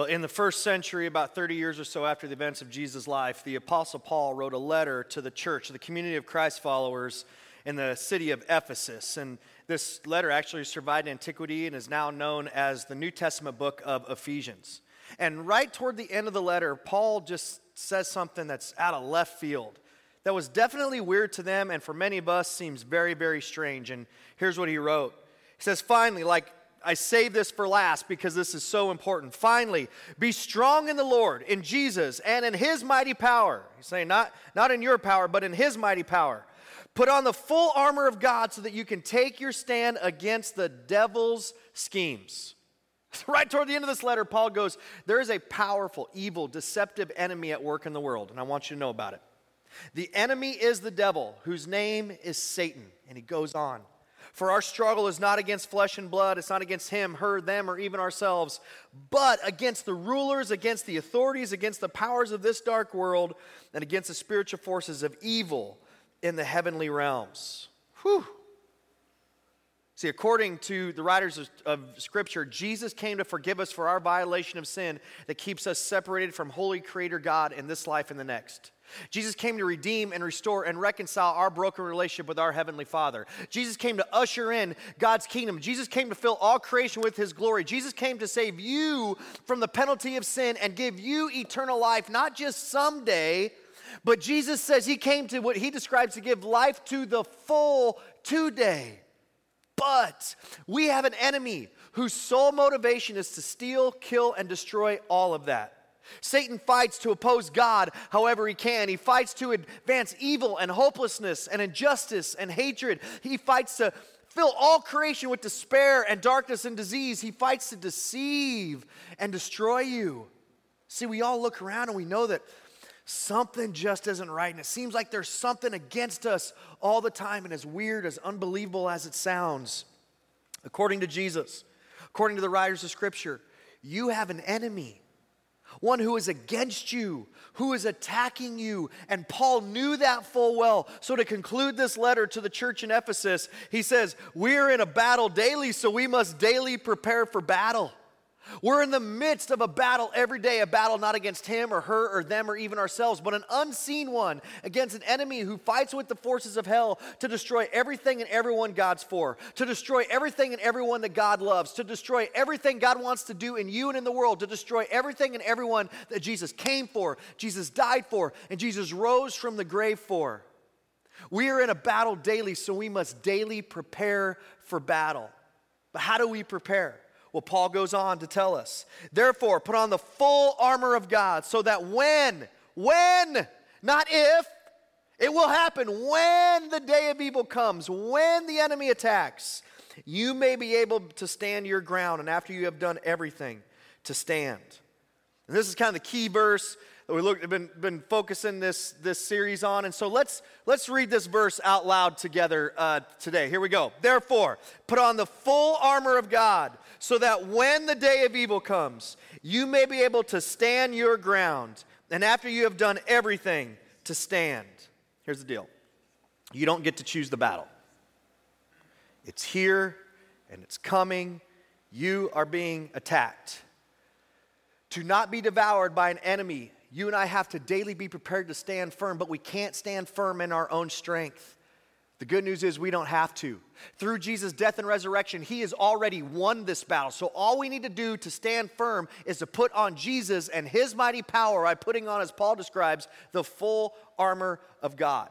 Well, in the first century, about 30 years or so after the events of Jesus' life, the Apostle Paul wrote a letter to the church, the community of Christ followers in the city of Ephesus. And this letter actually survived antiquity and is now known as the New Testament book of Ephesians. And right toward the end of the letter, Paul just says something that's out of left field that was definitely weird to them and for many of us seems very, very strange. And here's what he wrote He says, Finally, like I save this for last because this is so important. Finally, be strong in the Lord, in Jesus, and in his mighty power. He's saying, not, not in your power, but in his mighty power. Put on the full armor of God so that you can take your stand against the devil's schemes. right toward the end of this letter, Paul goes, There is a powerful, evil, deceptive enemy at work in the world, and I want you to know about it. The enemy is the devil, whose name is Satan. And he goes on. For our struggle is not against flesh and blood, it's not against him, her, them, or even ourselves, but against the rulers, against the authorities, against the powers of this dark world, and against the spiritual forces of evil in the heavenly realms. Whew. See, according to the writers of, of, Scripture, Jesus came to forgive us for our violation of sin that keeps us separated from holy Creator God in this life and the next. Jesus came to redeem and restore and reconcile our broken relationship with our Heavenly Father. Jesus came to usher in God's kingdom. Jesus came to fill all creation with His glory. Jesus came to save you from the penalty of sin and give you eternal life, not just someday, but Jesus says He came to what He describes to give life to the full today. But we have an enemy whose sole motivation is to steal, kill, and destroy all of that. Satan fights to oppose God however he can. He fights to advance evil and hopelessness and injustice and hatred. He fights to fill all creation with despair and darkness and disease. He fights to deceive and destroy you. See, we all look around and we know that something just isn't right. And it seems like there's something against us all the time. And as weird, as unbelievable as it sounds, according to Jesus, according to the writers of Scripture, you have an enemy one who is against you, who is attacking you. And Paul knew that full well. So, to conclude this letter to the church in Ephesus, he says, We're in a battle daily, so we must daily prepare for battle. We're in the midst of a battle every day, a battle not against him or her or them or even ourselves, but an unseen one against an enemy who fights with the forces of hell to destroy everything and everyone God's for, to destroy everything and everyone that God loves, to destroy everything God wants to do in you and in the world, to destroy everything and everyone that Jesus came for, Jesus died for, and Jesus rose from the grave for. We are in a battle daily, so we must daily prepare for battle. But how do we prepare? Well, Paul goes on to tell us, therefore, put on the full armor of God so that when, when, not if, it will happen when the day of evil comes, when the enemy attacks, you may be able to stand your ground, and after you have done everything, to stand. And this is kind of the key verse we look, been, been focusing this, this series on. And so let's, let's read this verse out loud together uh, today. Here we go. Therefore, put on the full armor of God so that when the day of evil comes, you may be able to stand your ground. And after you have done everything, to stand. Here's the deal you don't get to choose the battle, it's here and it's coming. You are being attacked. To not be devoured by an enemy, you and I have to daily be prepared to stand firm, but we can't stand firm in our own strength. The good news is we don't have to. Through Jesus' death and resurrection, He has already won this battle. So all we need to do to stand firm is to put on Jesus and His mighty power by putting on, as Paul describes, the full armor of God.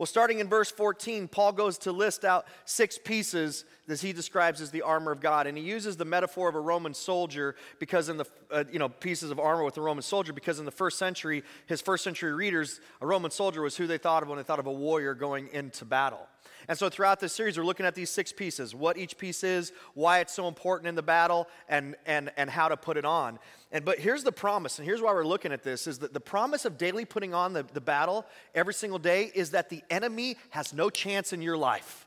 Well, starting in verse 14, Paul goes to list out six pieces that he describes as the armor of God. And he uses the metaphor of a Roman soldier because in the, uh, you know, pieces of armor with a Roman soldier, because in the first century, his first century readers, a Roman soldier was who they thought of when they thought of a warrior going into battle. And so throughout this series, we're looking at these six pieces what each piece is, why it's so important in the battle, and, and, and how to put it on. And but here's the promise, and here's why we're looking at this: is that the promise of daily putting on the, the battle every single day is that the enemy has no chance in your life.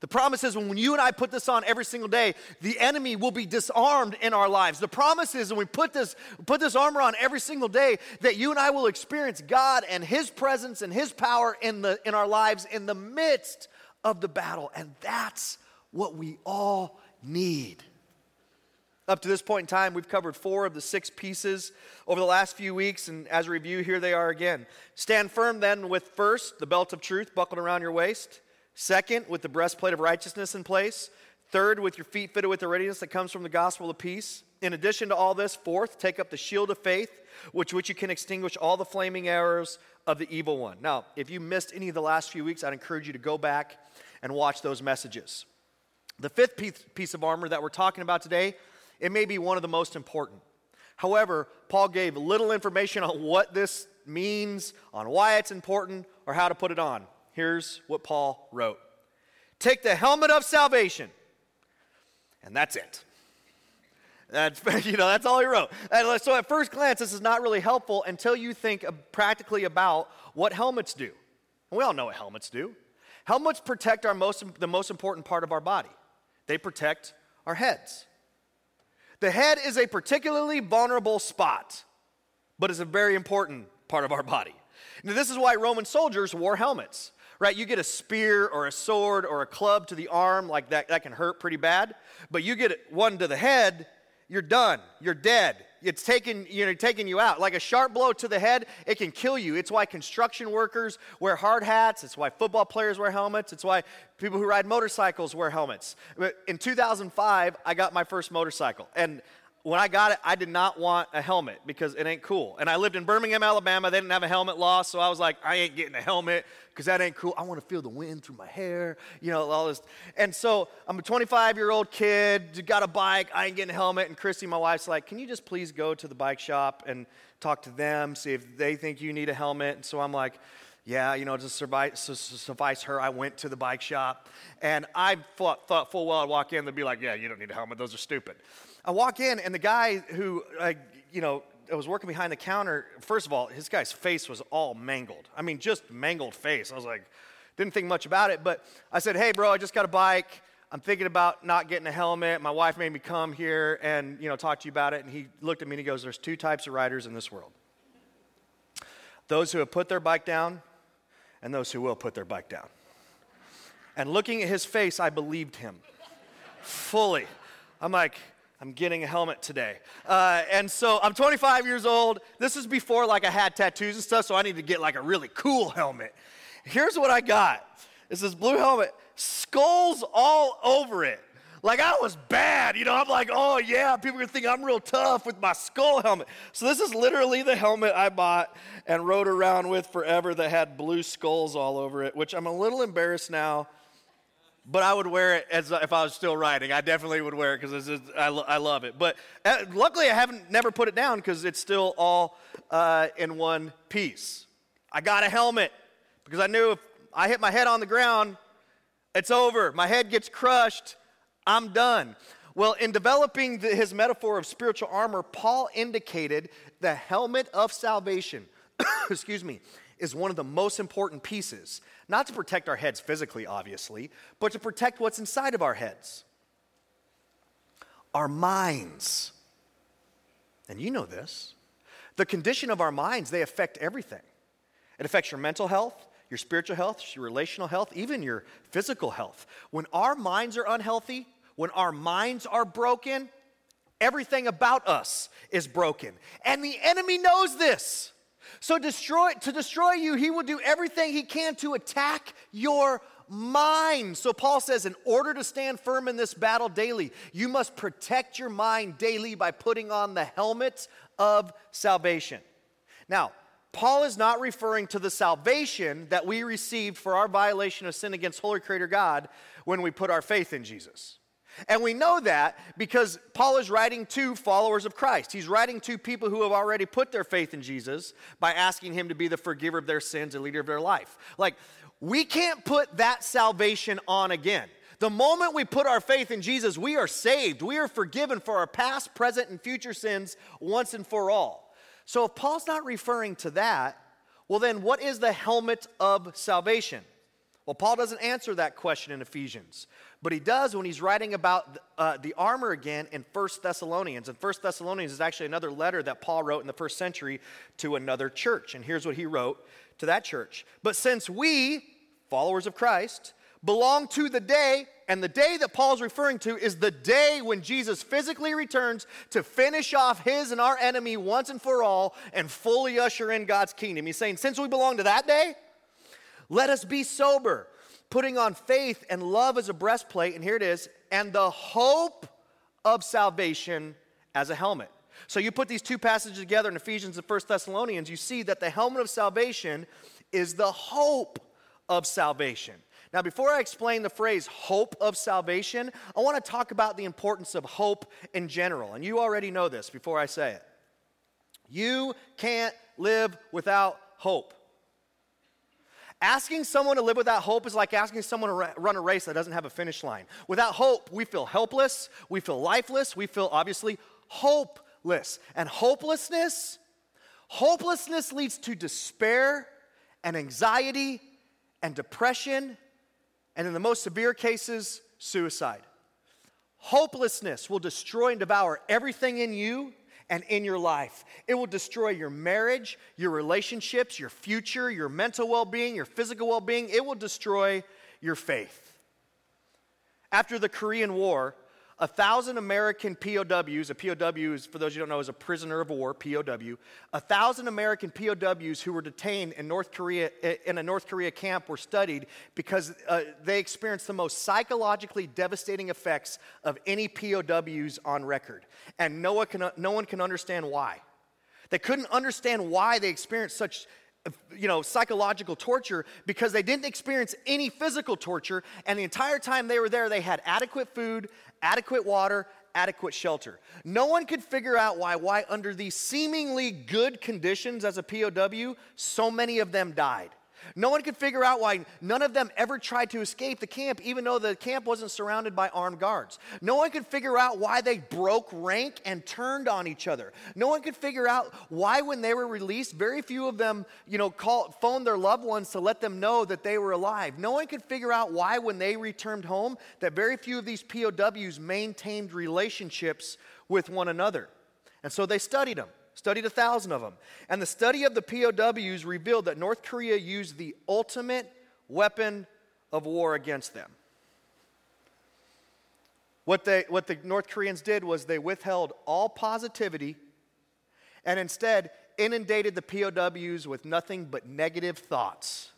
The promise is when you and I put this on every single day, the enemy will be disarmed in our lives. The promise is when we put this, put this armor on every single day, that you and I will experience God and His presence and His power in, the, in our lives in the midst of the battle. And that's what we all need. Up to this point in time, we've covered four of the six pieces over the last few weeks, and as a review, here they are again. Stand firm then with first, the belt of truth buckled around your waist. Second, with the breastplate of righteousness in place. Third, with your feet fitted with the readiness that comes from the gospel of peace. In addition to all this, fourth, take up the shield of faith, which which you can extinguish all the flaming arrows of the evil one. Now, if you missed any of the last few weeks, I'd encourage you to go back and watch those messages. The fifth piece of armor that we're talking about today it may be one of the most important. However, Paul gave little information on what this means, on why it's important, or how to put it on. Here's what Paul wrote Take the helmet of salvation, and that's it. That's, you know, that's all he wrote. So at first glance, this is not really helpful until you think practically about what helmets do. And we all know what helmets do. Helmets protect our most, the most important part of our body. They protect our heads. The head is a particularly vulnerable spot, but is a very important part of our body. Now, this is why Roman soldiers wore helmets, right? You get a spear or a sword or a club to the arm, like that, that can hurt pretty bad. But you get one to the head, you're done. You're dead. It's taking, you know, taking you out. Like a sharp blow to the head, it can kill you. It's why construction workers wear hard hats. It's why football players wear helmets. It's why people who ride motorcycles wear helmets. In 2005, I got my first motorcycle. And when I got it, I did not want a helmet because it ain't cool. And I lived in Birmingham, Alabama. They didn't have a helmet law, so I was like, I ain't getting a helmet because that ain't cool. I want to feel the wind through my hair, you know, all this. And so I'm a 25 year old kid, got a bike, I ain't getting a helmet. And Christy, my wife's like, Can you just please go to the bike shop and talk to them, see if they think you need a helmet? And so I'm like, yeah, you know, to suffice, suffice her, I went to the bike shop and I thought, thought full well I'd walk in, they'd be like, yeah, you don't need a helmet, those are stupid. I walk in, and the guy who, you know, I was working behind the counter. First of all, his guy's face was all mangled. I mean, just mangled face. I was like, didn't think much about it. But I said, hey, bro, I just got a bike. I'm thinking about not getting a helmet. My wife made me come here and, you know, talk to you about it. And he looked at me and he goes, there's two types of riders in this world those who have put their bike down and those who will put their bike down. And looking at his face, I believed him fully. I'm like, I'm getting a helmet today. Uh, and so I'm 25 years old. This is before like I had tattoos and stuff, so I need to get like a really cool helmet. Here's what I got. It's this blue helmet, skulls all over it. Like I was bad, you know. I'm like, oh yeah, people are gonna think I'm real tough with my skull helmet. So this is literally the helmet I bought and rode around with forever that had blue skulls all over it, which I'm a little embarrassed now but I would wear it as if I was still riding. I definitely would wear it because I, I love it. But uh, luckily, I haven't never put it down because it's still all uh, in one piece. I got a helmet because I knew if I hit my head on the ground, it's over. My head gets crushed. I'm done. Well, in developing the, his metaphor of spiritual armor, Paul indicated the helmet of salvation. excuse me is one of the most important pieces, not to protect our heads physically, obviously, but to protect what's inside of our heads our minds. And you know this. The condition of our minds, they affect everything. It affects your mental health, your spiritual health, your relational health, even your physical health. When our minds are unhealthy, when our minds are broken, everything about us is broken. And the enemy knows this. So destroy to destroy you, he will do everything he can to attack your mind. So Paul says, in order to stand firm in this battle daily, you must protect your mind daily by putting on the helmet of salvation. Now, Paul is not referring to the salvation that we received for our violation of sin against holy creator God when we put our faith in Jesus. And we know that because Paul is writing to followers of Christ. He's writing to people who have already put their faith in Jesus by asking him to be the forgiver of their sins and leader of their life. Like, we can't put that salvation on again. The moment we put our faith in Jesus, we are saved. We are forgiven for our past, present, and future sins once and for all. So if Paul's not referring to that, well, then what is the helmet of salvation? Well, Paul doesn't answer that question in Ephesians, but he does when he's writing about uh, the armor again in 1 Thessalonians. And 1 Thessalonians is actually another letter that Paul wrote in the first century to another church. And here's what he wrote to that church But since we, followers of Christ, belong to the day, And the day that Paul's referring to is the day when Jesus physically returns to finish off his and our enemy once and for all and fully usher in God's kingdom. He's saying, since we belong to that day, let us be sober, putting on faith and love as a breastplate. And here it is, and the hope of salvation as a helmet. So you put these two passages together in Ephesians and 1 Thessalonians, you see that the helmet of salvation is the hope of salvation. Now, before I explain the phrase hope of salvation, I want to talk about the importance of hope in general. And you already know this before I say it. You can't live without hope. Asking someone to live without hope is like asking someone to run a race that doesn't have a finish line. Without hope, we feel helpless, we feel lifeless, we feel obviously hopeless. And hopelessness, hopelessness leads to despair and anxiety and depression, and in the most severe cases, suicide. Hopelessness will destroy and devour everything in you and in your life. It will destroy your marriage, your relationships, your future, your mental well being, your physical well being. It will destroy your faith. After the Korean War, a thousand American POWs, a POW is, for those you don't know, is a prisoner of war, POW. A thousand American POWs who were detained in North Korea, in a North Korea camp were studied because uh, they experienced the most psychologically devastating effects of any POWs on record. And no one can, no one can understand why. They couldn't understand why they experienced such you know, psychological torture because they didn't experience any physical torture. And the entire time they were there, they had adequate food, adequate water, adequate shelter. No one could figure out why, why under these seemingly good conditions as a POW, so many of them died. No one could figure out why none of them ever tried to escape the camp, even though the camp wasn't surrounded by armed guards. No one could figure out why they broke rank and turned on each other. No one could figure out why, when they were released, very few of them, you know, call, phoned their loved ones to let them know that they were alive. No one could figure out why, when they returned home, that very few of these POWs maintained relationships with one another. And so they studied them studied a thousand of them. And the study of the POWs revealed that North Korea used the ultimate weapon of war against them. What, they, what the North Koreans did was they withheld all positivity and instead inundated the POWs with nothing but negative thoughts.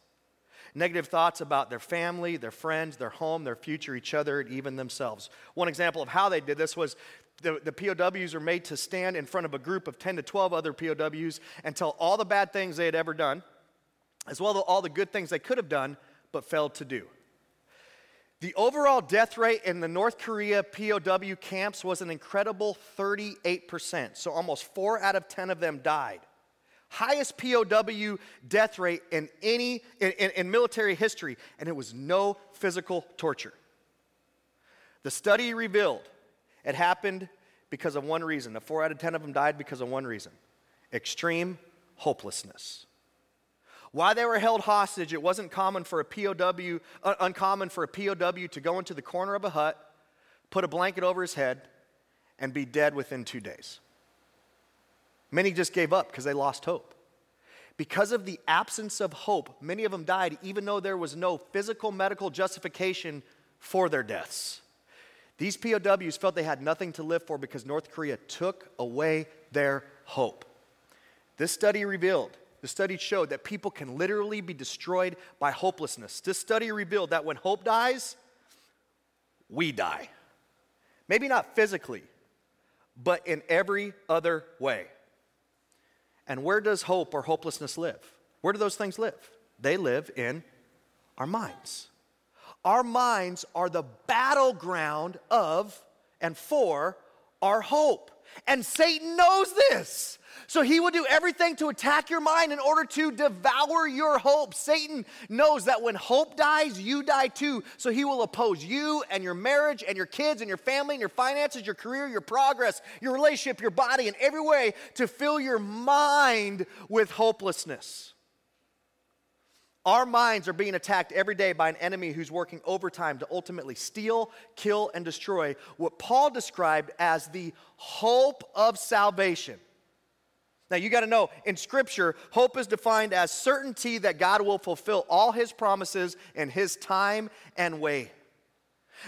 Negative thoughts about their family, their friends, their home, their future, each other, and even themselves. One example of how they did this was the, the POWs are made to stand in front of a group of 10 to 12 other POWs and tell all the bad things they had ever done, as well as all the good things they could have done but failed to do. The overall death rate in the North Korea POW camps was an incredible 38%. So almost four out of 10 of them died. Highest POW death rate in any in, in, in military history, and it was no physical torture. The study revealed it happened because of one reason. The four out of 10 of them died because of one reason extreme hopelessness. Why they were held hostage, it wasn't common for a POW, uh, uncommon for a POW to go into the corner of a hut, put a blanket over his head, and be dead within two days. Many just gave up because they lost hope. Because of the absence of hope, many of them died even though there was no physical medical justification for their deaths. These POWs felt they had nothing to live for because North Korea took away their hope. This study revealed, the study showed that people can literally be destroyed by hopelessness. This study revealed that when hope dies, we die. Maybe not physically, but in every other way. And where does hope or hopelessness live? Where do those things live? They live in our minds. Our minds are the battleground of and for our hope. And Satan knows this. So he will do everything to attack your mind in order to devour your hope. Satan knows that when hope dies, you die too. So he will oppose you and your marriage and your kids and your family and your finances, your career, your progress, your relationship, your body, in every way to fill your mind with hopelessness. Our minds are being attacked every day by an enemy who's working overtime to ultimately steal, kill, and destroy what Paul described as the hope of salvation. Now, you got to know in Scripture, hope is defined as certainty that God will fulfill all his promises in his time and way.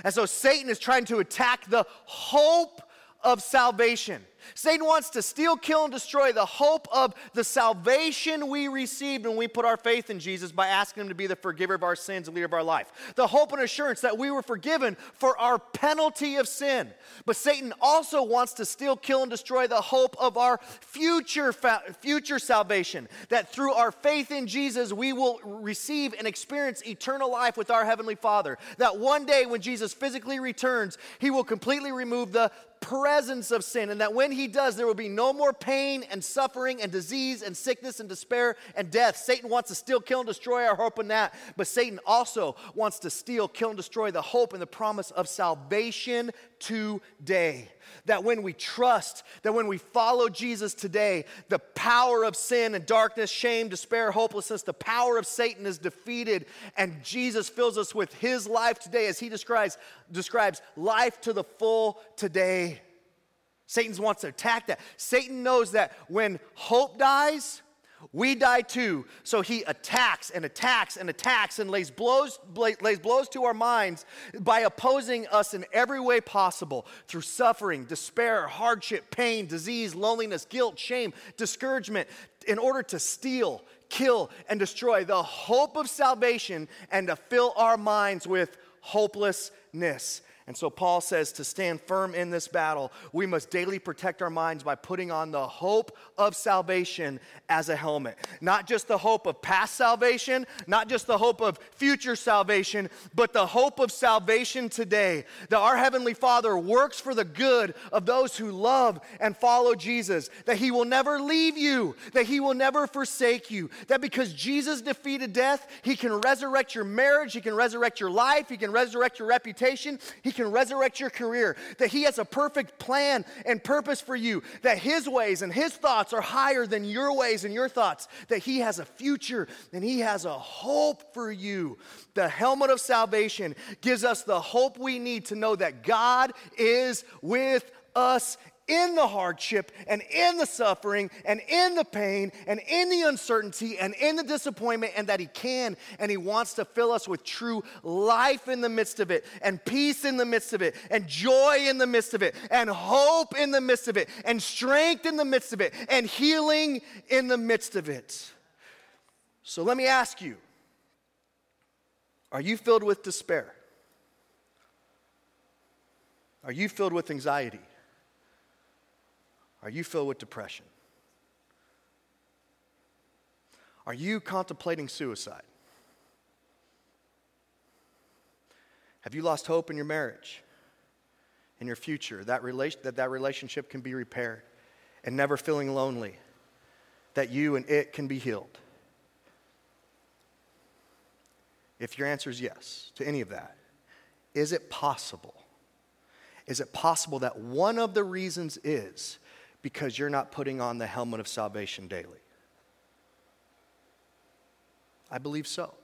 And so Satan is trying to attack the hope of salvation. Satan wants to steal, kill, and destroy the hope of the salvation we received when we put our faith in Jesus by asking Him to be the forgiver of our sins and leader of our life. The hope and assurance that we were forgiven for our penalty of sin. But Satan also wants to steal, kill, and destroy the hope of our future, fa- future salvation. That through our faith in Jesus, we will receive and experience eternal life with our Heavenly Father. That one day when Jesus physically returns, He will completely remove the presence of sin, and that when he does, there will be no more pain and suffering and disease and sickness and despair and death. Satan wants to steal, kill, and destroy our hope in that, but Satan also wants to steal, kill, and destroy the hope and the promise of salvation today. That when we trust, that when we follow Jesus today, the power of sin and darkness, shame, despair, hopelessness, the power of Satan is defeated, and Jesus fills us with his life today as he describes, describes life to the full today. Satan wants to attack that. Satan knows that when hope dies, we die too. So he attacks and attacks and attacks and lays blows, lays blows to our minds by opposing us in every way possible through suffering, despair, hardship, pain, disease, loneliness, guilt, shame, discouragement, in order to steal, kill, and destroy the hope of salvation and to fill our minds with hopelessness. And so Paul says to stand firm in this battle, we must daily protect our minds by putting on the hope of salvation as a helmet. Not just the hope of past salvation, not just the hope of future salvation, but the hope of salvation today. That our Heavenly Father works for the good of those who love and follow Jesus. That He will never leave you, that He will never forsake you. That because Jesus defeated death, He can resurrect your marriage, He can resurrect your life, He can resurrect your reputation, He can resurrect your career, that He has a perfect plan and purpose for you, that His ways and His thoughts are higher than your ways and your thoughts, that He has a future and He has a hope for you. The helmet of salvation gives us the hope we need to know that God is with us in the hardship and in the suffering and in the pain and in the uncertainty and in the disappointment, and that He can and He wants to fill us with true life in the midst of it, and peace in the midst of it, and joy in the midst of it, and hope in the midst of it, and strength in the midst of it, and healing in the midst of it. So let me ask you are you filled with despair? Are you filled with anxiety? Are you filled with depression? Are you contemplating suicide? Have you lost hope in your marriage, in your future, that, relation, that that relationship can be repaired, and never feeling lonely, that you and it can be healed? If your answer is yes to any of that, is it possible? Is it possible that one of the reasons is because you're not putting on the helmet of salvation daily? I believe so.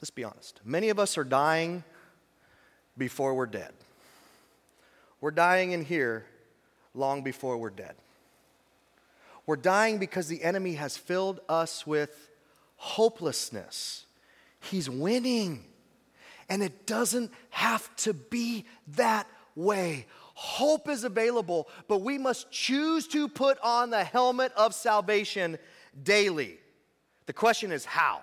Let's be honest. Many of us are dying before we're dead. We're dying in here long before we're dead. We're dying because the enemy has filled us with hopelessness. He's winning. And it doesn't have to be that way. Hope is available, but we must choose to put on the helmet of salvation daily. The question is how?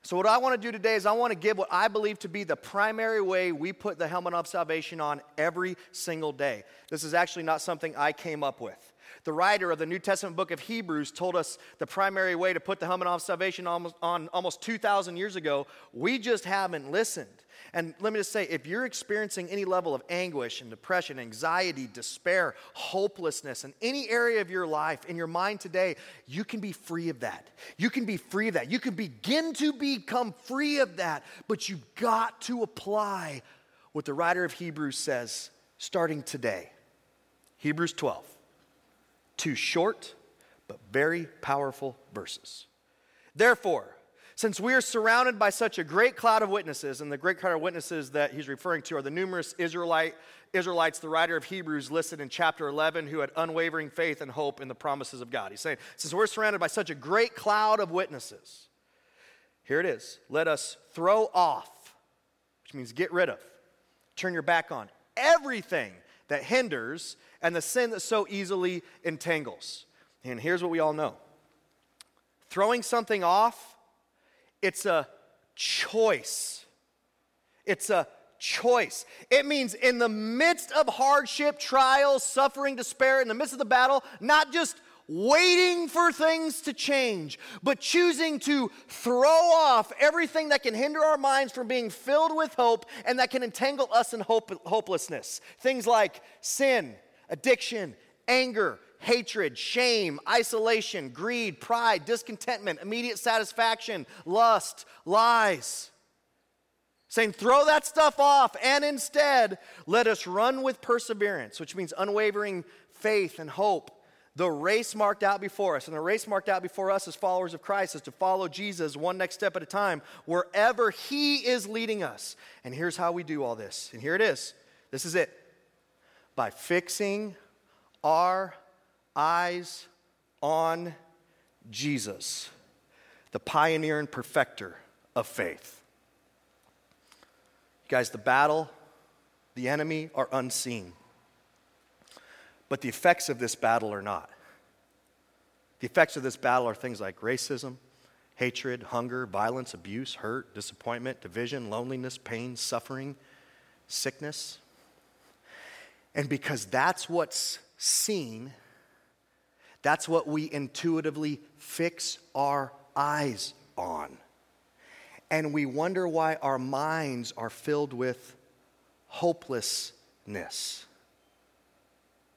So, what I want to do today is I want to give what I believe to be the primary way we put the helmet of salvation on every single day. This is actually not something I came up with. The writer of the New Testament book of Hebrews told us the primary way to put the helmet of salvation on almost, on almost 2,000 years ago. We just haven't listened. And let me just say if you're experiencing any level of anguish and depression, anxiety, despair, hopelessness in any area of your life, in your mind today, you can be free of that. You can be free of that. You can begin to become free of that, but you've got to apply what the writer of Hebrews says starting today. Hebrews 12. Two short but very powerful verses. Therefore, since we are surrounded by such a great cloud of witnesses, and the great cloud of witnesses that he's referring to are the numerous Israelite, Israelites, the writer of Hebrews listed in chapter 11, who had unwavering faith and hope in the promises of God. He's saying, since we're surrounded by such a great cloud of witnesses, here it is. Let us throw off which means get rid of, turn your back on everything that hinders and the sin that so easily entangles. And here's what we all know throwing something off, it's a choice. It's a choice. It means in the midst of hardship, trials, suffering, despair, in the midst of the battle, not just waiting for things to change, but choosing to throw off everything that can hinder our minds from being filled with hope and that can entangle us in hope, hopelessness. Things like sin, addiction, anger, hatred, shame, isolation, greed, pride, discontentment, immediate satisfaction, lust, lies. Saying, throw that stuff off, and instead, let us run with perseverance, which means unwavering faith and hope the race marked out before us. And the race marked out before us as followers of Christ is to follow Jesus one next step at a time, wherever He is leading us. And here's how we do all this. And here it is. This is it. By fixing our eyes on Jesus, the pioneer and perfecter of faith. You Guys, the battle, the enemy are unseen. But the effects of this battle are not. The effects of this battle are things like racism, hatred, hunger, violence, abuse, hurt, disappointment, division, loneliness, pain, suffering, sickness. And because that's what's seen, that's what we intuitively fix our eyes on. And we wonder why our minds are filled with hopelessness.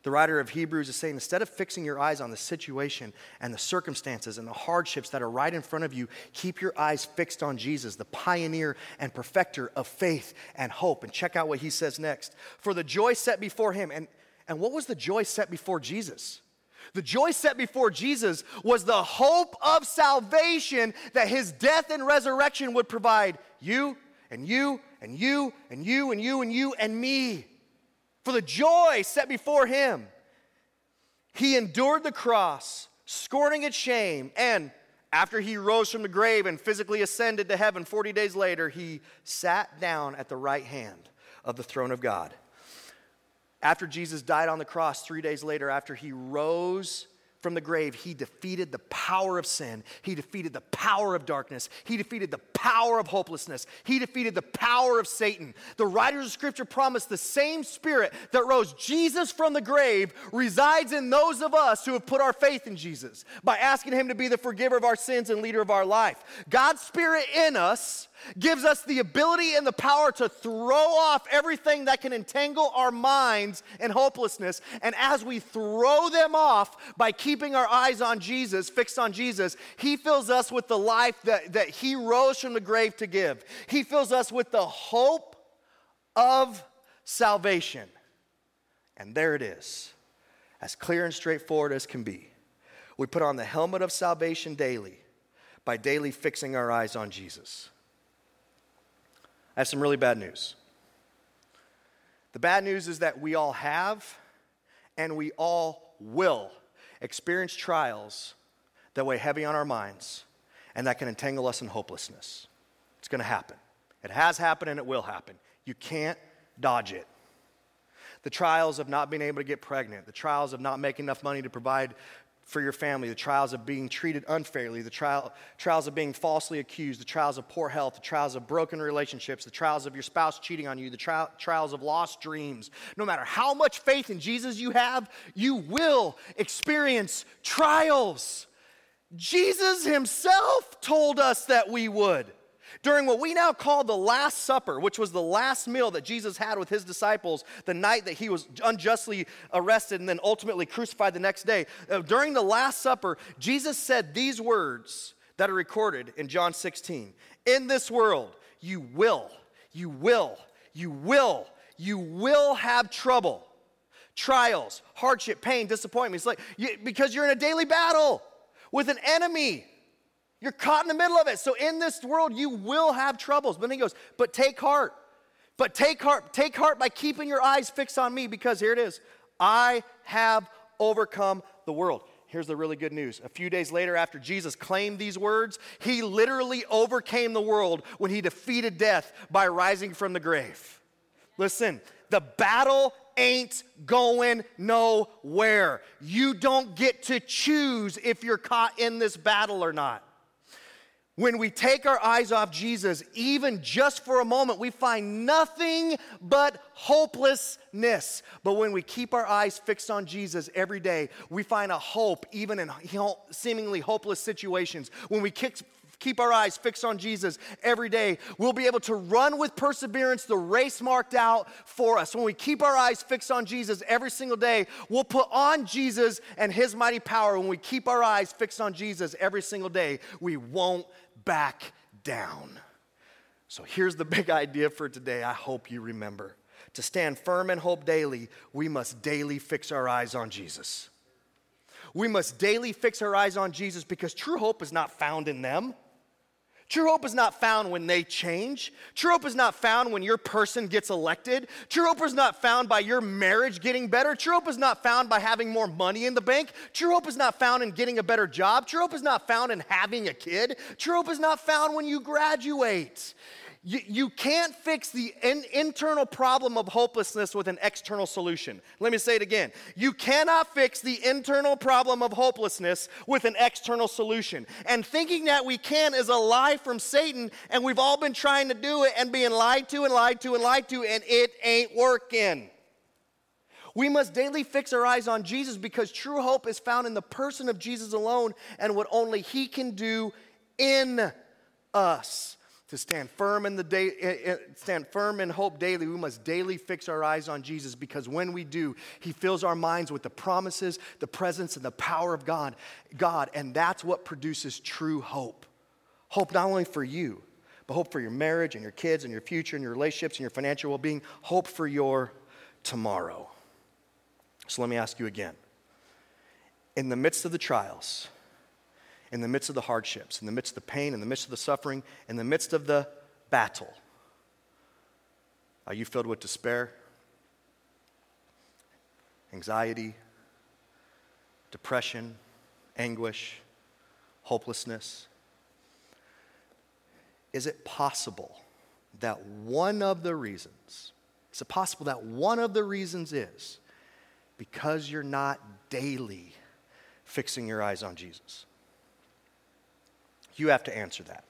The writer of Hebrews is saying instead of fixing your eyes on the situation and the circumstances and the hardships that are right in front of you, keep your eyes fixed on Jesus, the pioneer and perfecter of faith and hope. And check out what he says next. For the joy set before him, and, and what was the joy set before Jesus? The joy set before Jesus was the hope of salvation that his death and resurrection would provide you and you and you and you and you and you and me for the joy set before him. He endured the cross, scorning its shame, and after he rose from the grave and physically ascended to heaven 40 days later, he sat down at the right hand of the throne of God. After Jesus died on the cross, three days later, after he rose from the grave, he defeated the power of sin. He defeated the power of darkness. He defeated the power of hopelessness. He defeated the power of Satan. The writers of Scripture promise the same Spirit that rose Jesus from the grave resides in those of us who have put our faith in Jesus by asking Him to be the forgiver of our sins and leader of our life. God's Spirit in us gives us the ability and the power to throw off everything that can entangle our minds in hopelessness. And as we throw them off by keeping our eyes on Jesus, fixed on Jesus, He fills us with the life that, that He rose from the grave to give. He fills us with the hope of salvation. And there it is, as clear and straightforward as can be. We put on the helmet of salvation daily by daily fixing our eyes on Jesus. I have some really bad news. The bad news is that we all have and we all will experience trials that weigh heavy on our minds and that can entangle us in hopelessness. It's going to happen. It has happened and it will happen. You can't dodge it. The trials of not being able to get pregnant, the trials of not making enough money to provide for your family, the trials of being treated unfairly, the trial, trials of being falsely accused, the trials of poor health, the trials of broken relationships, the trials of your spouse cheating on you, the tri- trials of lost dreams. No matter how much faith in Jesus you have, you will experience trials. Jesus himself told us that we would during what we now call the Last Supper, which was the last meal that Jesus had with his disciples the night that he was unjustly arrested and then ultimately crucified the next day. Uh, during the Last Supper, Jesus said these words that are recorded in John 16 In this world, you will, you will, you will, you will have trouble, trials, hardship, pain, disappointment. It's like you, because you're in a daily battle with an enemy you're caught in the middle of it. So in this world, you will have troubles. But then he goes, but take heart. But take heart, take heart by keeping your eyes fixed on me, because here it is. I have overcome the world. here's the really good news. A few days later, after Jesus claimed these words, he literally overcame the world when he defeated death by rising from the grave. Listen, the battle ain't going nowhere. You don't get to choose if you're caught in this battle or not. When we take our eyes off Jesus, even just for a moment, we find nothing but hopelessness. But when we keep our eyes fixed on Jesus every day, we find a hope even in seemingly hopeless situations. When we keep our eyes fixed on Jesus every day, we'll be able to run with perseverance the race marked out for us. When we keep our eyes fixed on Jesus every single day, we'll put on Jesus and his mighty power. When we keep our eyes fixed on Jesus every single day, we won't back down. So here's the big idea for today. I hope you remember. To stand firm and hope daily, we must daily fix our eyes on Jesus. We must daily fix our eyes on Jesus because true hope is not found in them. True hope is not found when they change. True hope is not found when your person gets elected. True hope is not found by your marriage getting better. True hope is not found by having more money in the bank. True hope is not found in getting a better job. True hope is not found in having a kid. True hope is not found when you graduate. You, you can't fix the in, internal problem of hopelessness with an external solution. Let me say it again. You cannot fix the internal problem of hopelessness with an external solution. And thinking that we can is a lie from Satan, and we've all been trying to do it and being lied to and lied to and lied to, and it ain't working. We must daily fix our eyes on Jesus because true hope is found in the person of Jesus alone and what only He can do in us to stand firm in the day, eh, eh, stand firm in hope daily, we must daily fix our eyes on Jesus because when we do, He fills our minds with the promises, the presence, and the power of God. God, and that's what produces true hope. Hope not only for you, but hope for your marriage and your kids and your future and your relationships and your financial well-being. Hope for your tomorrow. So let me ask you again. In the midst of the trials, in the midst of the hardships, in the midst of the pain, in the midst of the suffering, in the midst of the battle? Are you filled with despair, anxiety, depression, anguish, hopelessness? Is it possible that one of the reasons, is it possible that one of the reasons is because you're not daily fixing your eyes on Jesus? You have to answer that.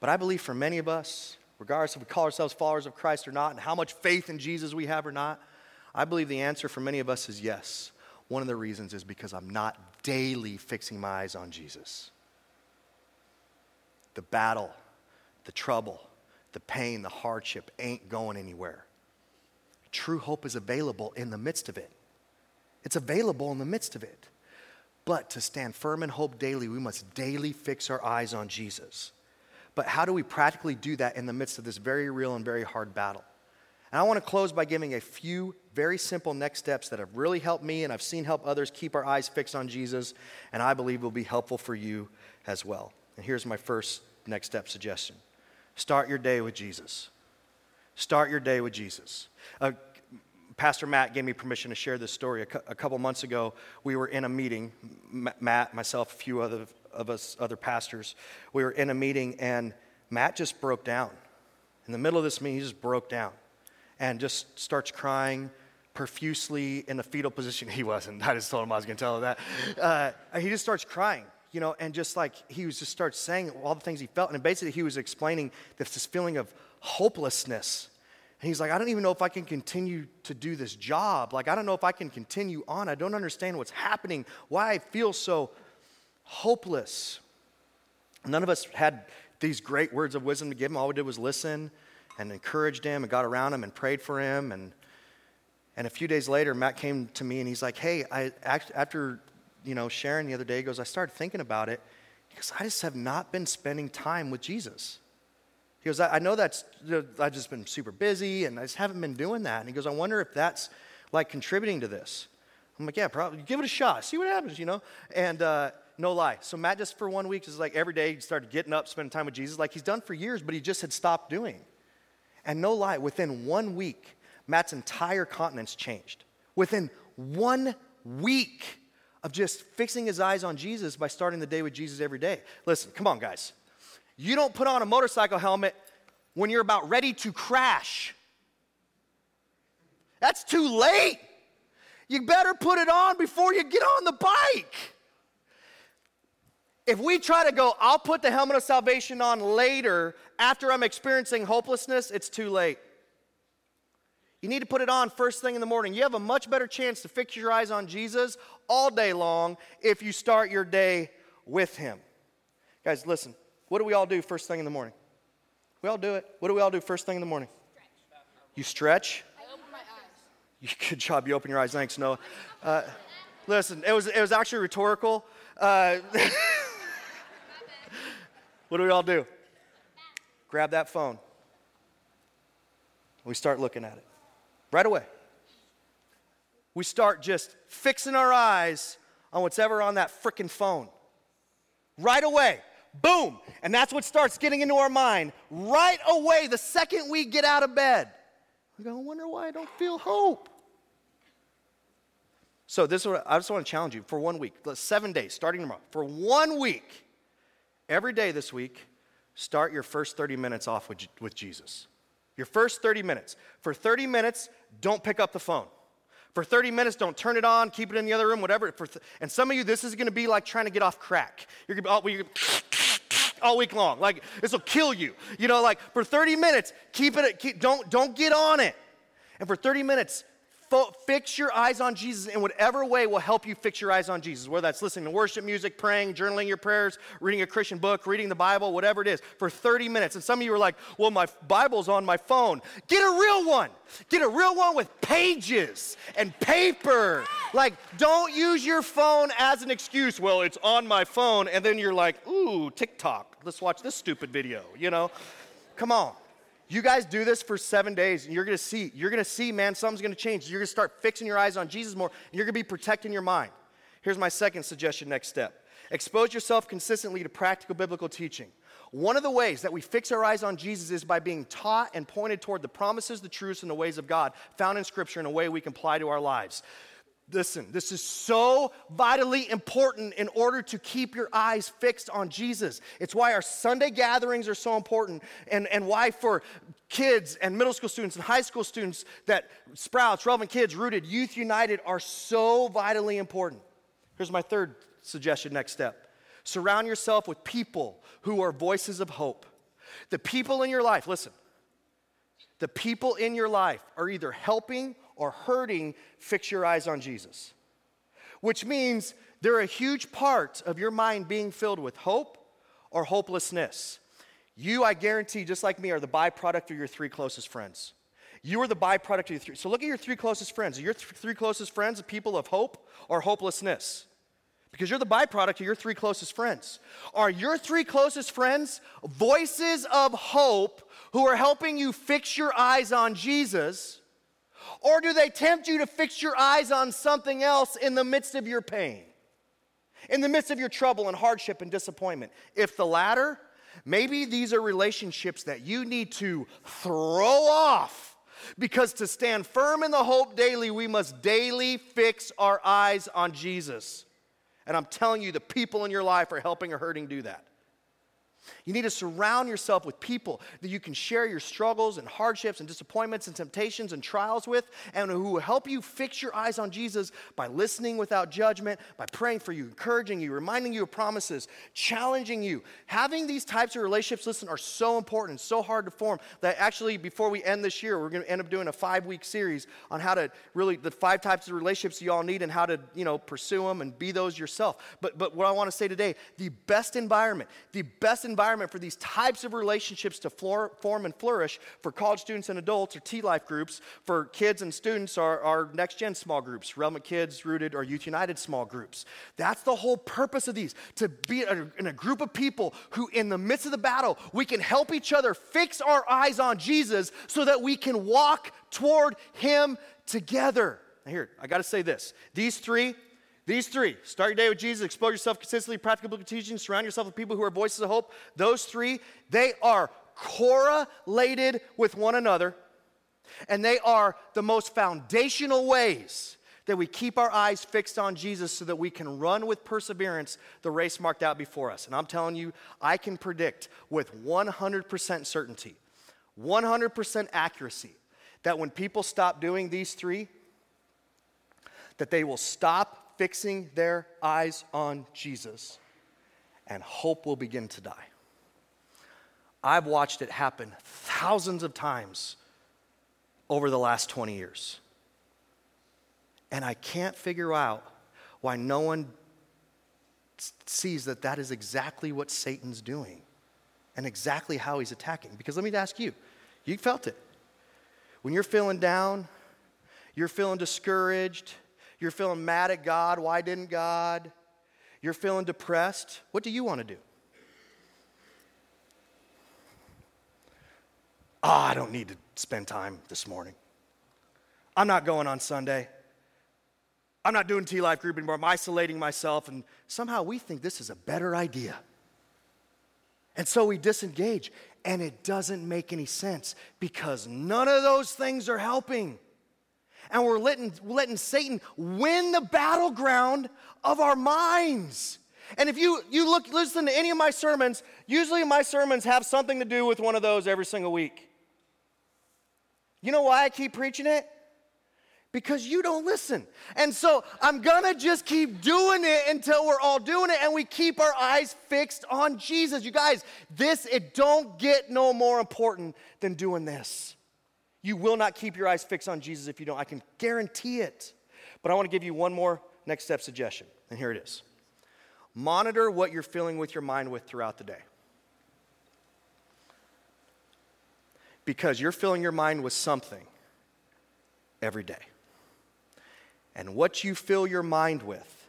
But I believe for many of us, regardless if we call ourselves followers of Christ or not, and how much faith in Jesus we have or not, I believe the answer for many of us is yes. One of the reasons is because I'm not daily fixing my eyes on Jesus. The battle, the trouble, the pain, the hardship ain't going anywhere. True hope is available in the midst of it. It's available in the midst of it. But to stand firm in hope daily, we must daily fix our eyes on Jesus. But how do we practically do that in the midst of this very real and very hard battle? And I want to close by giving a few very simple next steps that have really helped me and I've seen help others keep our eyes fixed on Jesus, and I believe will be helpful for you as well. And here's my first next step suggestion start your day with Jesus. Start your day with Jesus. Uh, Pastor Matt gave me permission to share this story. A, cu- a couple months ago, we were in a meeting, M- Matt, myself, a few other of us, other pastors. We were in a meeting, and Matt just broke down. In the middle of this meeting, he just broke down and just starts crying profusely in the fetal position. He wasn't. I just told him I was going to tell him that. Uh, he just starts crying, you know, and just like he was just starts saying all the things he felt. And basically, he was explaining this, this feeling of hopelessness and he's like, I don't even know if I can continue to do this job. Like, I don't know if I can continue on. I don't understand what's happening, why I feel so hopeless. None of us had these great words of wisdom to give him. All we did was listen and encouraged him and got around him and prayed for him. And, and a few days later, Matt came to me and he's like, Hey, I, after you know, sharing the other day, goes, I started thinking about it because I just have not been spending time with Jesus. He goes, I, know that's, I've just been super busy and I just haven't been doing that. And he goes, I wonder if that's like contributing to this. I'm like, yeah, probably. Give it a shot. See what happens, you know? And uh, no lie. So Matt just for one week is like every day he started getting up, spending time with Jesus, like he's done for years, but he just had stopped doing. And no lie, within one week, Matt's entire continence changed. Within one week, of just fixing his eyes on Jesus by starting the day with Jesus every day. Listen, come on, guys. You don't put on a motorcycle helmet when you're about ready to crash. That's too late. You better put it on before you get on the bike. If we try to go, I'll put the helmet of salvation on later after I'm experiencing hopelessness, it's too late. You need to put it on first thing in the morning. You have a much better chance to fix your eyes on Jesus all day long if you start your day with Him. Guys, listen. What do we all do first thing in the morning? We all do it. What do we all do first thing in the morning? Stretch. You stretch? I open my eyes. Good job. You open your eyes. Thanks, Noah. Uh, listen, it was, it was actually rhetorical. Uh, what do we all do? Grab that phone. We start looking at it right away. We start just fixing our eyes on what's ever on that freaking phone. Right away. Boom. And that's what starts getting into our mind right away the second we get out of bed. We go, I wonder why I don't feel hope. So this is what I just want to challenge you for one week, seven days, starting tomorrow. For one week, every day this week, start your first 30 minutes off with, with Jesus. Your first 30 minutes. For 30 minutes, don't pick up the phone. For 30 minutes, don't turn it on, keep it in the other room, whatever. Th- and some of you, this is going to be like trying to get off crack. You're going to be oh, all week long. Like this will kill you. You know, like for 30 minutes, keep it. Keep, don't don't get on it. And for 30 minutes, fo- fix your eyes on Jesus in whatever way will help you fix your eyes on Jesus. Whether that's listening to worship music, praying, journaling your prayers, reading a Christian book, reading the Bible, whatever it is, for 30 minutes. And some of you are like, "Well, my Bible's on my phone." Get a real one. Get a real one with pages and paper. Like, don't use your phone as an excuse. Well, it's on my phone, and then you're like, "Ooh, TikTok. Let's watch this stupid video." You know? Come on. You guys do this for seven days, and you're gonna see, you're gonna see, man, something's gonna change. You're gonna start fixing your eyes on Jesus more, and you're gonna be protecting your mind. Here's my second suggestion next step expose yourself consistently to practical biblical teaching. One of the ways that we fix our eyes on Jesus is by being taught and pointed toward the promises, the truths, and the ways of God found in Scripture in a way we can apply to our lives. Listen, this is so vitally important in order to keep your eyes fixed on Jesus. It's why our Sunday gatherings are so important, and, and why for kids and middle school students and high school students that Sprouts, Relevant Kids, Rooted, Youth United are so vitally important. Here's my third suggestion next step surround yourself with people who are voices of hope. The people in your life, listen, the people in your life are either helping or hurting, fix your eyes on Jesus. Which means they're a huge part of your mind being filled with hope or hopelessness. You, I guarantee, just like me, are the byproduct of your three closest friends. You are the byproduct of your three. So look at your three closest friends. Are your th- three closest friends people of hope or hopelessness? Because you're the byproduct of your three closest friends. Are your three closest friends voices of hope who are helping you fix your eyes on Jesus? Or do they tempt you to fix your eyes on something else in the midst of your pain? In the midst of your trouble and hardship and disappointment? If the latter, maybe these are relationships that you need to throw off because to stand firm in the hope daily, we must daily fix our eyes on Jesus. And I'm telling you, the people in your life are helping or hurting do that. You need to surround yourself with people that you can share your struggles and hardships and disappointments and temptations and trials with, and who will help you fix your eyes on Jesus by listening without judgment, by praying for you, encouraging you, reminding you of promises, challenging you. Having these types of relationships, listen, are so important, so hard to form that actually, before we end this year, we're going to end up doing a five week series on how to really, the five types of relationships you all need and how to, you know, pursue them and be those yourself. But, but what I want to say today, the best environment, the best environment environment for these types of relationships to form and flourish for college students and adults or T Life groups, for kids and students are our next gen small groups, Relevant Kids, Rooted, or Youth United small groups. That's the whole purpose of these to be in a group of people who, in the midst of the battle, we can help each other fix our eyes on Jesus so that we can walk toward Him together. Now, here, I got to say this. These three, these three start your day with Jesus, expose yourself consistently, practical biblical teaching, surround yourself with people who are voices of hope. Those three, they are correlated with one another, and they are the most foundational ways that we keep our eyes fixed on Jesus so that we can run with perseverance the race marked out before us. And I'm telling you, I can predict with 100% certainty, 100% accuracy, that when people stop doing these three, that they will stop fixing their eyes on Jesus and hope will begin to die. I've watched it happen thousands of times over the last 20 years. And I can't figure out why no one sees that that is exactly what Satan's doing and exactly how he's attacking. Because let me ask you, you felt it. When you're feeling down, you're feeling discouraged, you're feeling mad at God, why didn't God? You're feeling depressed, what do you want to do? Oh, I don't need to spend time this morning. I'm not going on Sunday. I'm not doing T Life group anymore. I'm isolating myself. And somehow we think this is a better idea. And so we disengage. And it doesn't make any sense because none of those things are helping. And we're letting, letting Satan win the battleground of our minds. And if you, you look, listen to any of my sermons, usually my sermons have something to do with one of those every single week. You know why I keep preaching it? because you don't listen. And so I'm gonna just keep doing it until we're all doing it and we keep our eyes fixed on Jesus. You guys, this, it don't get no more important than doing this. You will not keep your eyes fixed on Jesus if you don't. I can guarantee it. But I wanna give you one more next step suggestion, and here it is monitor what you're filling with your mind with throughout the day. Because you're filling your mind with something every day. And what you fill your mind with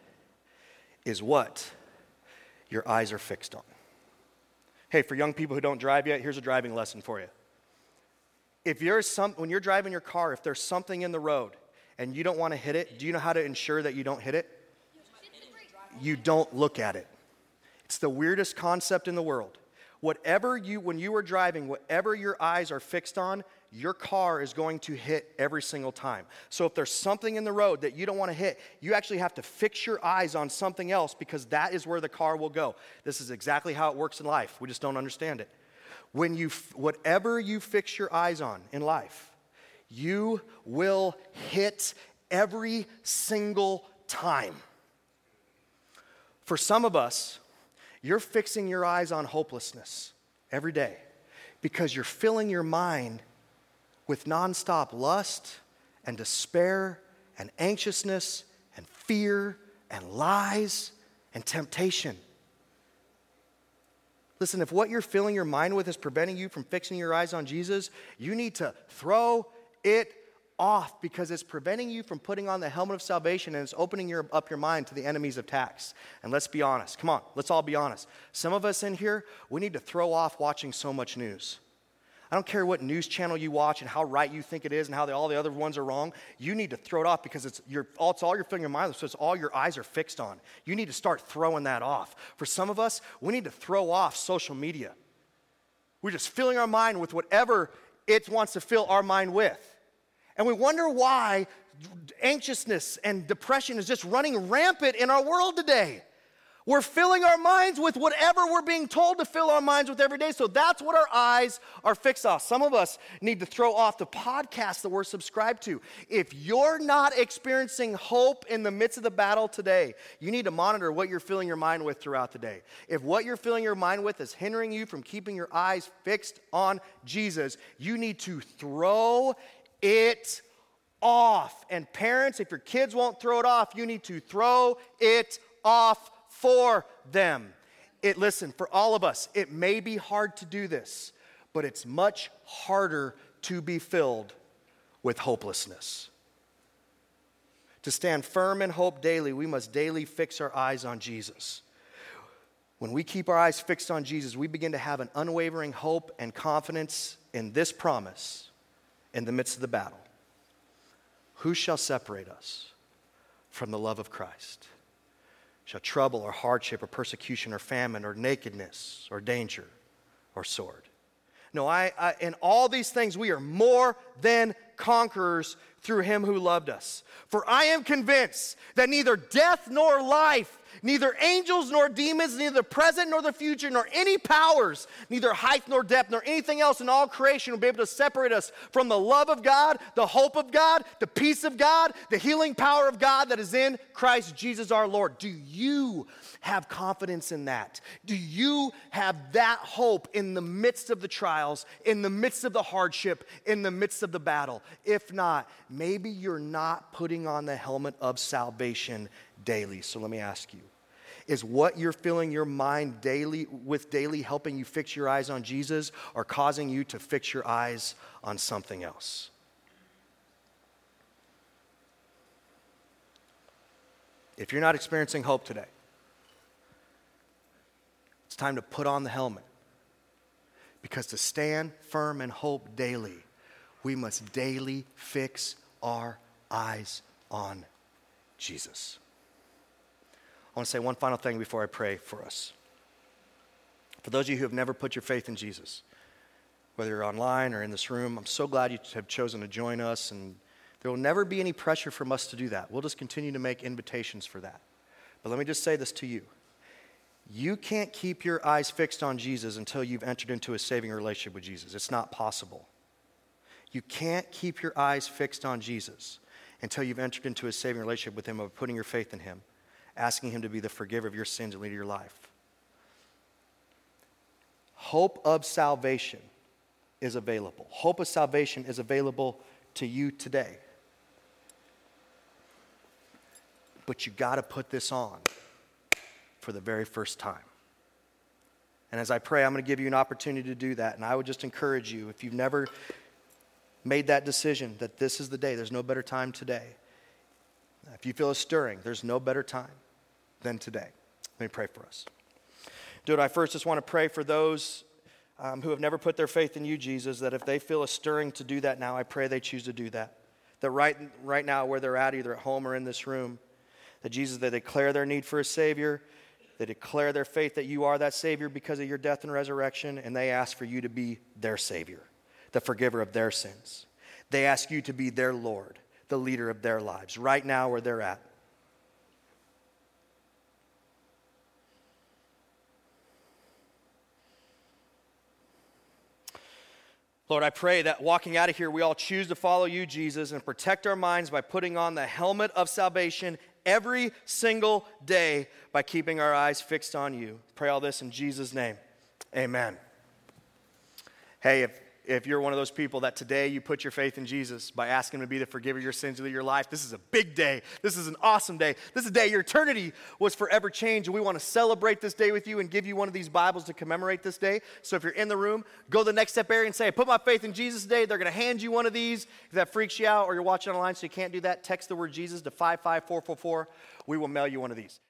is what your eyes are fixed on. Hey, for young people who don't drive yet, here's a driving lesson for you. If you're some, when you're driving your car, if there's something in the road and you don't want to hit it, do you know how to ensure that you don't hit it? You don't look at it. It's the weirdest concept in the world. Whatever you, when you are driving, whatever your eyes are fixed on, your car is going to hit every single time. So if there's something in the road that you don't want to hit, you actually have to fix your eyes on something else because that is where the car will go. This is exactly how it works in life. We just don't understand it. When you whatever you fix your eyes on in life, you will hit every single time. For some of us, you're fixing your eyes on hopelessness every day because you're filling your mind with nonstop lust and despair and anxiousness and fear and lies and temptation. Listen, if what you're filling your mind with is preventing you from fixing your eyes on Jesus, you need to throw it off because it's preventing you from putting on the helmet of salvation and it's opening your, up your mind to the enemies of tax. And let's be honest. Come on, let's all be honest. Some of us in here, we need to throw off watching so much news. I don't care what news channel you watch and how right you think it is and how the, all the other ones are wrong. You need to throw it off because it's, your, all, it's all you're filling your mind with, so it's all your eyes are fixed on. You need to start throwing that off. For some of us, we need to throw off social media. We're just filling our mind with whatever it wants to fill our mind with. And we wonder why anxiousness and depression is just running rampant in our world today. We're filling our minds with whatever we're being told to fill our minds with every day. So that's what our eyes are fixed on. Some of us need to throw off the podcast that we're subscribed to. If you're not experiencing hope in the midst of the battle today, you need to monitor what you're filling your mind with throughout the day. If what you're filling your mind with is hindering you from keeping your eyes fixed on Jesus, you need to throw it off. And parents, if your kids won't throw it off, you need to throw it off for them. It listen, for all of us, it may be hard to do this, but it's much harder to be filled with hopelessness. To stand firm in hope daily, we must daily fix our eyes on Jesus. When we keep our eyes fixed on Jesus, we begin to have an unwavering hope and confidence in this promise in the midst of the battle. Who shall separate us from the love of Christ? Shall trouble or hardship or persecution or famine or nakedness or danger or sword. No, I, I, in all these things we are more than conquerors through him who loved us. For I am convinced that neither death nor life, neither angels nor demons, neither the present nor the future, nor any powers, neither height nor depth, nor anything else in all creation will be able to separate us from the love of God, the hope of God, the peace of God, the healing power of God that is in Christ Jesus our Lord. Do you have confidence in that? Do you have that hope in the midst of the trials, in the midst of the hardship, in the midst of the battle? If not, maybe you're not putting on the helmet of salvation daily. So let me ask you is what you're filling your mind daily with daily helping you fix your eyes on Jesus or causing you to fix your eyes on something else? If you're not experiencing hope today, it's time to put on the helmet. Because to stand firm in hope daily, we must daily fix our eyes on Jesus. I want to say one final thing before I pray for us. For those of you who have never put your faith in Jesus, whether you're online or in this room, I'm so glad you have chosen to join us, and there will never be any pressure from us to do that. We'll just continue to make invitations for that. But let me just say this to you you can't keep your eyes fixed on Jesus until you've entered into a saving relationship with Jesus. It's not possible. You can't keep your eyes fixed on Jesus until you've entered into a saving relationship with Him of putting your faith in Him asking Him to be the forgiver of your sins and lead your life. Hope of salvation is available. Hope of salvation is available to you today. But you got to put this on for the very first time. And as I pray, I'm going to give you an opportunity to do that. And I would just encourage you, if you've never made that decision, that this is the day, there's no better time today. If you feel a stirring, there's no better time than today. Let me pray for us. Dude, I first just want to pray for those um, who have never put their faith in you, Jesus, that if they feel a stirring to do that now, I pray they choose to do that. That right, right now, where they're at, either at home or in this room, that Jesus, they declare their need for a Savior, they declare their faith that you are that Savior because of your death and resurrection, and they ask for you to be their Savior, the forgiver of their sins. They ask you to be their Lord, the leader of their lives, right now where they're at. Lord, I pray that walking out of here, we all choose to follow you, Jesus, and protect our minds by putting on the helmet of salvation every single day by keeping our eyes fixed on you. Pray all this in Jesus' name. Amen. Hey, if if you're one of those people that today you put your faith in Jesus by asking Him to be the forgiver of your sins of your life, this is a big day. This is an awesome day. This is a day your eternity was forever changed. And we want to celebrate this day with you and give you one of these Bibles to commemorate this day. So if you're in the room, go to the next step area and say, I put my faith in Jesus today. They're going to hand you one of these. If that freaks you out or you're watching online so you can't do that, text the word Jesus to 55444. We will mail you one of these.